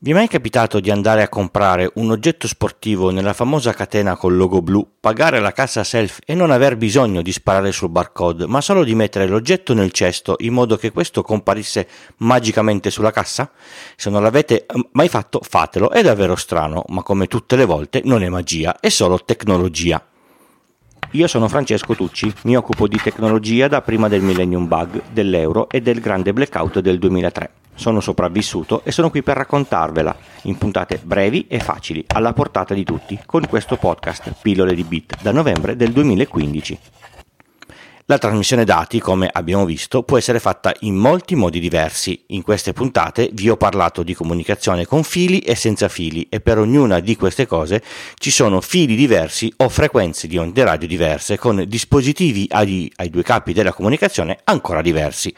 Vi è mai capitato di andare a comprare un oggetto sportivo nella famosa catena col logo blu, pagare la cassa self e non aver bisogno di sparare sul barcode, ma solo di mettere l'oggetto nel cesto in modo che questo comparisse magicamente sulla cassa? Se non l'avete mai fatto, fatelo, è davvero strano, ma come tutte le volte non è magia, è solo tecnologia. Io sono Francesco Tucci, mi occupo di tecnologia da prima del Millennium Bug, dell'euro e del grande blackout del 2003 sono sopravvissuto e sono qui per raccontarvela in puntate brevi e facili, alla portata di tutti, con questo podcast Pillole di Bit da novembre del 2015. La trasmissione dati, come abbiamo visto, può essere fatta in molti modi diversi. In queste puntate vi ho parlato di comunicazione con fili e senza fili e per ognuna di queste cose ci sono fili diversi o frequenze di onde radio diverse con dispositivi ai, ai due capi della comunicazione ancora diversi.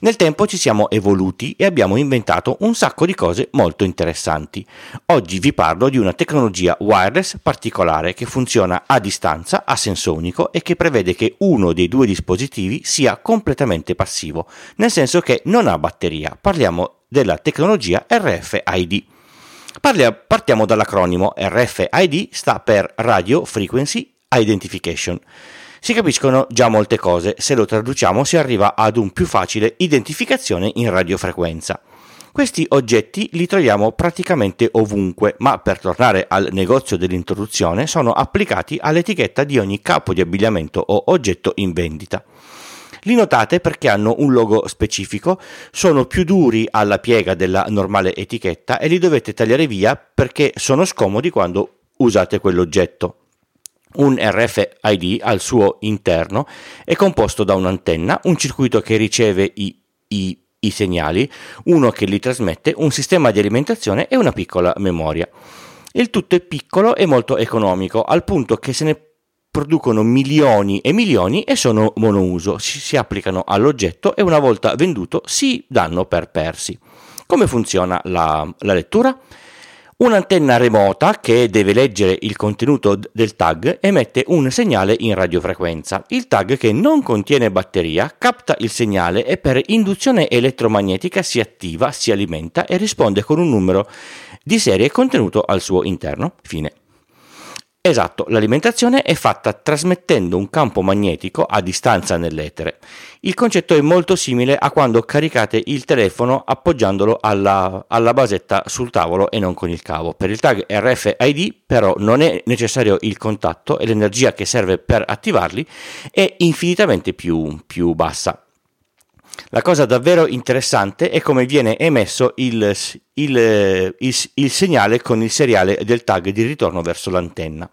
Nel tempo ci siamo evoluti e abbiamo inventato un sacco di cose molto interessanti. Oggi vi parlo di una tecnologia wireless particolare che funziona a distanza, a senso unico e che prevede che uno dei due dispositivi sia completamente passivo, nel senso che non ha batteria. Parliamo della tecnologia RFID. partiamo dall'acronimo RFID sta per Radio Frequency Identification. Si capiscono già molte cose, se lo traduciamo si arriva ad un più facile identificazione in radiofrequenza. Questi oggetti li troviamo praticamente ovunque, ma per tornare al negozio dell'introduzione sono applicati all'etichetta di ogni capo di abbigliamento o oggetto in vendita. Li notate perché hanno un logo specifico, sono più duri alla piega della normale etichetta e li dovete tagliare via perché sono scomodi quando usate quell'oggetto. Un RFID al suo interno è composto da un'antenna, un circuito che riceve i, i, i segnali, uno che li trasmette, un sistema di alimentazione e una piccola memoria. Il tutto è piccolo e molto economico, al punto che se ne producono milioni e milioni e sono monouso, si, si applicano all'oggetto e una volta venduto si danno per persi. Come funziona la, la lettura? Un'antenna remota che deve leggere il contenuto del tag emette un segnale in radiofrequenza. Il tag che non contiene batteria capta il segnale e per induzione elettromagnetica si attiva, si alimenta e risponde con un numero di serie contenuto al suo interno. Fine. Esatto, l'alimentazione è fatta trasmettendo un campo magnetico a distanza nell'etere. Il concetto è molto simile a quando caricate il telefono appoggiandolo alla, alla, basetta sul tavolo e non con il cavo. Per il tag RFID però non è necessario il contatto e l'energia che serve per attivarli è infinitamente più, più bassa. La cosa davvero interessante è come viene emesso il, il, il, il, segnale con il seriale del tag di ritorno verso l'antenna,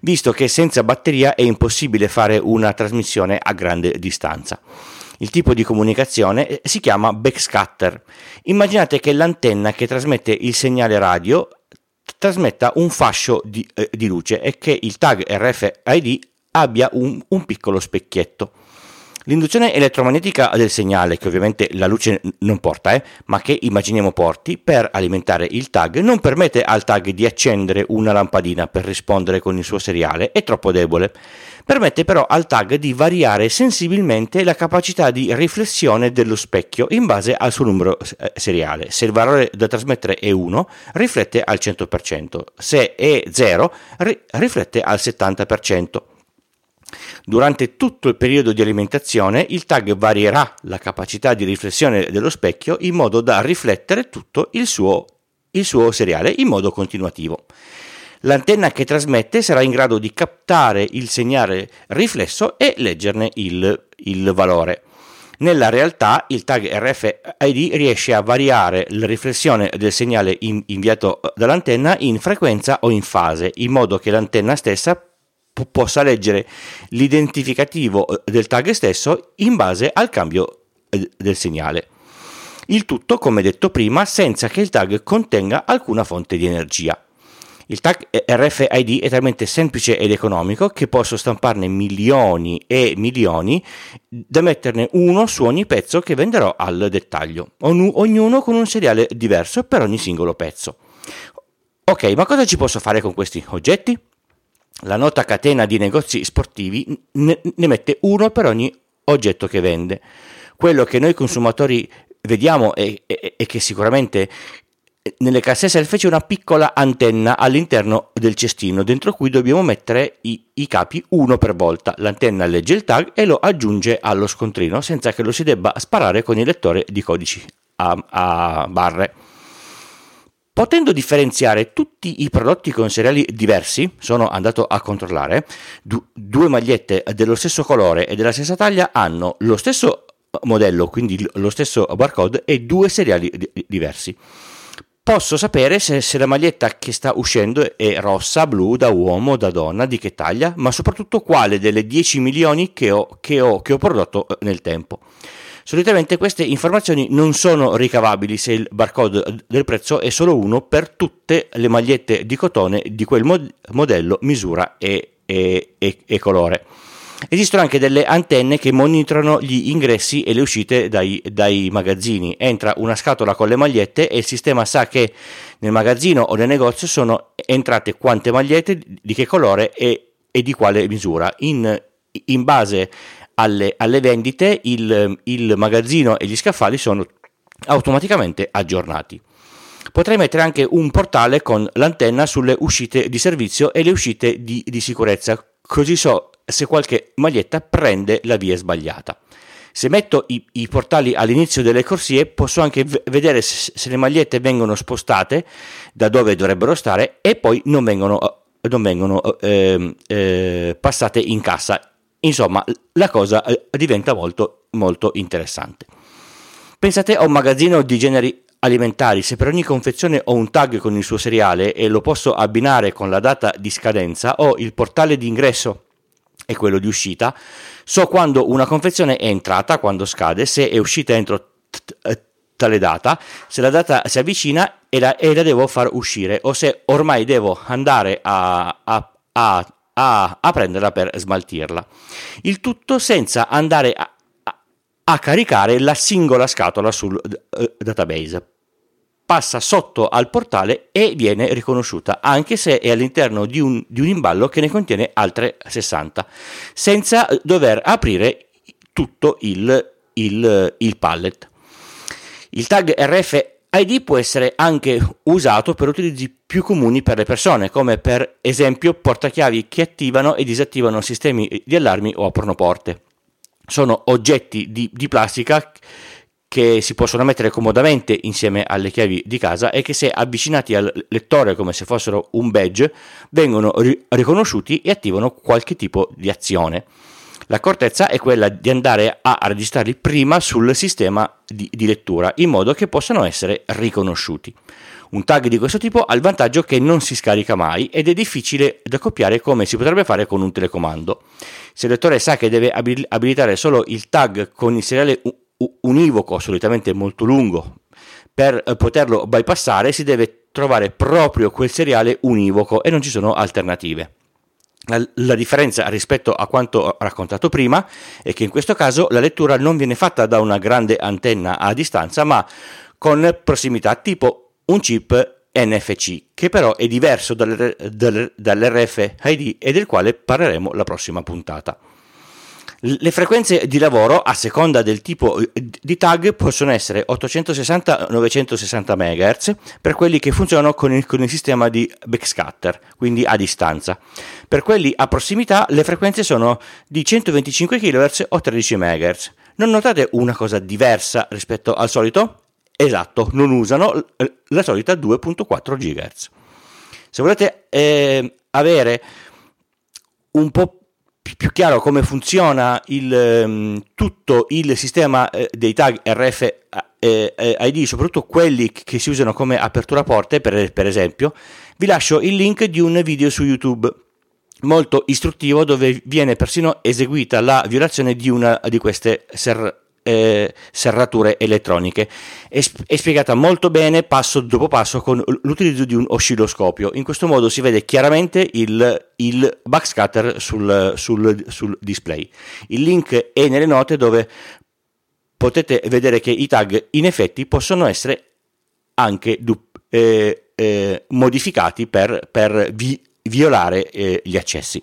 visto che senza batteria è impossibile fare una trasmissione a grande distanza. Il tipo di comunicazione eh, si chiama backscatter. Immaginate che l'antenna che trasmette il segnale radio trasmetta un fascio di, eh, di luce e che il tag RFID abbia un, un piccolo specchietto. L'induzione elettromagnetica del segnale, che ovviamente la luce non porta, eh, ma che immaginiamo porti per alimentare il tag, non permette al tag di accendere una lampadina per rispondere con il suo seriale, è troppo debole. Permette però al tag di variare sensibilmente la capacità di riflessione dello specchio in base al suo numero eh, seriale. Se il valore da trasmettere è 1, riflette al 100%, se è 0, ri- riflette al 70%. Durante tutto il periodo di alimentazione il tag varierà la capacità di riflessione dello specchio in modo da riflettere tutto il suo, il suo seriale in modo continuativo. L'antenna che trasmette sarà in grado di captare il segnale riflesso e leggerne il, il valore. Nella realtà il tag RFID riesce a variare la riflessione del segnale inviato dall'antenna in frequenza o in fase, in modo che l'antenna stessa possa leggere l'identificativo eh, del tag stesso in base al cambio eh, del segnale. Il tutto, come detto prima, senza che il tag contenga alcuna fonte di energia. Il tag RFID è talmente semplice ed economico che posso stamparne milioni e milioni da metterne uno su ogni pezzo che venderò al dettaglio, ognuno con un seriale diverso per ogni singolo pezzo. Ok, ma cosa ci posso fare con questi oggetti? La nota catena di negozi sportivi ne, ne mette uno per ogni oggetto che vende. Quello che noi consumatori vediamo e, e, e che sicuramente nelle casse selfie c'è una piccola antenna all'interno del cestino dentro cui dobbiamo mettere i, i, capi uno per volta. L'antenna legge il tag e lo aggiunge allo scontrino senza che lo si debba sparare con il lettore di codici a, a barre. Potendo differenziare tutti i prodotti con seriali diversi, sono andato a controllare, du- due magliette dello stesso colore e della stessa taglia hanno lo stesso modello, quindi lo stesso barcode e due seriali di- diversi posso sapere se, se, la maglietta che sta uscendo è rossa, blu, da uomo, da donna, di che taglia, ma soprattutto quale delle 10 milioni che ho, che ho, che ho prodotto eh, nel tempo. Solitamente queste informazioni non sono ricavabili se il barcode del prezzo è solo uno per tutte le magliette di cotone di quel mod- modello, misura e, e, e, e colore. Esistono anche delle antenne che monitorano gli ingressi e le uscite dai, dai, magazzini. Entra una scatola con le magliette e il sistema sa che nel magazzino o nel negozio sono entrate quante magliette, di che colore e, e di quale misura. In, in base alle, alle vendite il, il magazzino e gli scaffali sono automaticamente aggiornati. Potrei mettere anche un portale con l'antenna sulle uscite di servizio e le uscite di, di sicurezza, così so se qualche maglietta prende la via sbagliata. Se metto i, i portali all'inizio delle corsie posso anche v- vedere se, se, le magliette vengono spostate da dove dovrebbero stare e poi non vengono, non vengono eh, eh, passate in cassa. Insomma, la cosa eh, diventa molto, molto interessante. Pensate a un magazzino di generi alimentari, se per ogni confezione ho un tag con il suo seriale e lo posso abbinare con la data di scadenza, ho il portale di ingresso e quello di uscita, so quando una confezione è entrata, quando scade, se è uscita entro tale data, se la data si avvicina e la, e la, devo far uscire o se ormai devo andare a, a, a, a, a prenderla per smaltirla. Il tutto senza andare a, a caricare la singola scatola sul uh, database passa sotto al portale e viene riconosciuta, anche se è all'interno di un, di un imballo che ne contiene altre 60, senza dover aprire tutto il, il, il pallet. Il tag RFID può essere anche usato per utilizzi più comuni per le persone, come per esempio portachiavi che attivano e disattivano sistemi di allarmi o aprono porte. Sono oggetti di, di plastica che si possono mettere comodamente insieme alle chiavi di casa e che se avvicinati al lettore come se fossero un badge vengono ri- riconosciuti e attivano qualche tipo di azione. L'accortezza è quella di andare a registrarli prima sul sistema di, di lettura in modo che possano essere riconosciuti. Un tag di questo tipo ha il vantaggio che non si scarica mai ed è difficile da copiare come si potrebbe fare con un telecomando. Se il lettore sa che deve abilitare solo il tag con il seriale univoco, solitamente molto lungo, per eh, poterlo bypassare si deve trovare proprio quel seriale univoco e non ci sono alternative. La differenza rispetto a quanto raccontato prima è che in questo caso la lettura non viene fatta da una grande antenna a distanza, ma con prossimità tipo un chip NFC, che però è diverso dall'RFID e del quale parleremo la prossima puntata. Le frequenze di lavoro a seconda del tipo eh, di tag possono essere 860-960 MHz per quelli che funzionano con il, con il, sistema di backscatter, quindi a distanza. Per quelli a prossimità le frequenze sono di 125 kHz o 13 MHz. Non notate una cosa diversa rispetto al solito? Esatto, non usano la solita 2.4 GHz. Se volete eh, avere un po' più chiaro come funziona il, um, tutto il sistema eh, dei tag RFID, soprattutto quelli che si usano come apertura porte, per, per esempio, vi lascio il link di un video su YouTube molto istruttivo dove viene persino eseguita la violazione di una di queste ser- eh, serrature elettroniche. È, è, spiegata molto bene passo dopo passo con l'utilizzo di un oscilloscopio. In questo modo si vede chiaramente il, il backscatter sul, sul, sul display. Il link è nelle note dove potete vedere che i tag in effetti possono essere anche eh, eh, modificati per, per vi, violare eh, gli accessi.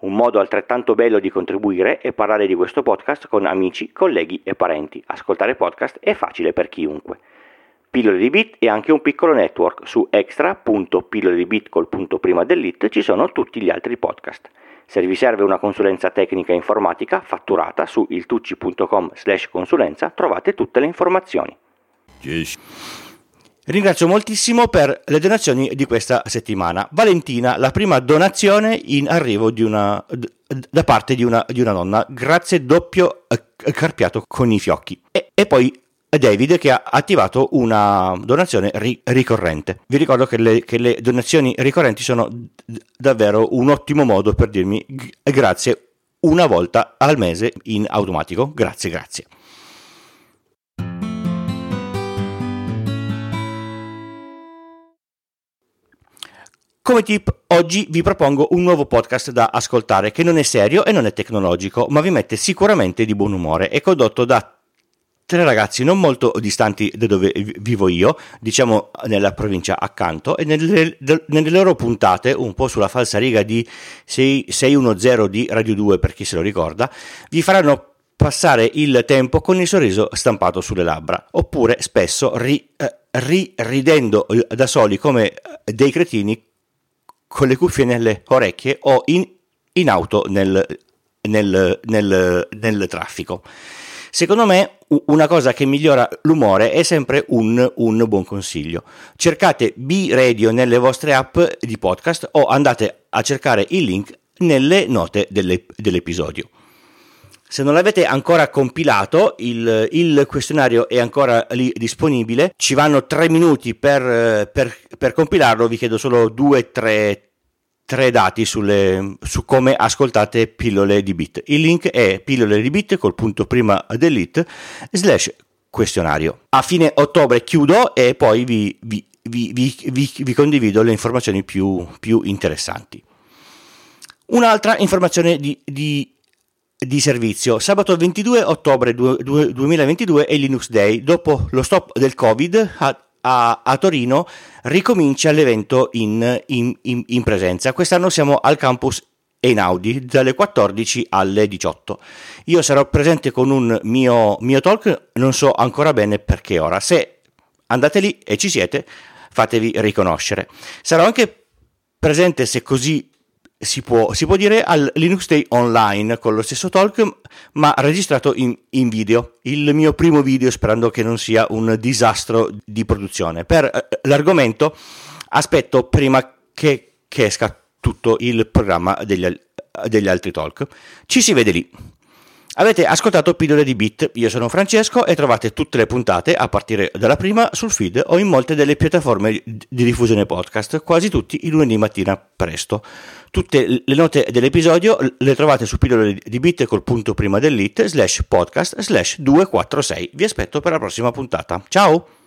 Un modo altrettanto bello di contribuire è parlare di questo podcast con amici, colleghi e parenti. Ascoltare podcast è facile per chiunque. Pillole di Bit è anche un piccolo network. Su extra.pillole dell'it ci sono tutti gli altri podcast. Se vi serve una consulenza tecnica informatica fatturata su iltucci.com slash consulenza trovate tutte le informazioni. Yes. Ringrazio moltissimo per le donazioni di questa settimana. Valentina, la prima donazione in arrivo una, da parte di una, di una, donna. Grazie doppio eh, carpiato con i fiocchi. E, e poi David che ha attivato una donazione ri- ricorrente. Vi ricordo che le, che le, donazioni ricorrenti sono d- davvero un ottimo modo per dirmi g- grazie una volta al mese in automatico. Grazie, grazie. Come tip, oggi vi propongo un nuovo podcast da ascoltare che non è serio e non è tecnologico, ma vi mette sicuramente di buon umore. È condotto da tre ragazzi non molto distanti da dove vivo io, diciamo nella provincia accanto, e nelle, nelle loro puntate, un po' sulla falsa riga di 6, 610 di Radio 2 per chi se lo ricorda, vi faranno passare il tempo con il sorriso stampato sulle labbra, oppure spesso ri, eh, ri, ridendo da soli come dei cretini con le cuffie nelle orecchie o in, in auto nel, nel, nel, nel traffico. Secondo me una cosa che migliora l'umore è sempre un, un, buon consiglio. Cercate B-Radio nelle vostre app di podcast o andate a cercare il link nelle note delle, dell'episodio. Se non l'avete ancora compilato, il, il, questionario è ancora lì disponibile. Ci vanno tre minuti per, per, per compilarlo. Vi chiedo solo due, tre, tre dati sulle, su come ascoltate pillole di bit. Il link è pillole di bit col punto prima dell'it slash questionario. A fine ottobre chiudo e poi vi, vi, vi, vi condivido le informazioni più, più interessanti. Un'altra informazione di, di di servizio. Sabato 22 ottobre 2022 è Linux Day. Dopo lo stop del Covid a, a, a Torino ricomincia l'evento in, in, in, in, presenza. Quest'anno siamo al campus Einaudi dalle 14 alle 18. Io sarò presente con un mio, mio talk, non so ancora bene perché ora. Se andate lì e ci siete, fatevi riconoscere. Sarò anche presente se così si può, si può, dire al Linux Day online con lo stesso talk ma registrato in, in, video. Il mio primo video sperando che non sia un disastro di produzione. Per eh, l'argomento aspetto prima che, che, esca tutto il programma degli, degli altri talk. Ci si vede lì Avete ascoltato Pillole di Bit, io sono Francesco e trovate tutte le puntate, a partire dalla prima, sul feed o in molte delle piattaforme di diffusione podcast, quasi tutti il lunedì mattina presto. Tutte le note dell'episodio le trovate su pillole di bit col punto prima dell'it slash podcast slash 246. Vi aspetto per la prossima puntata. Ciao!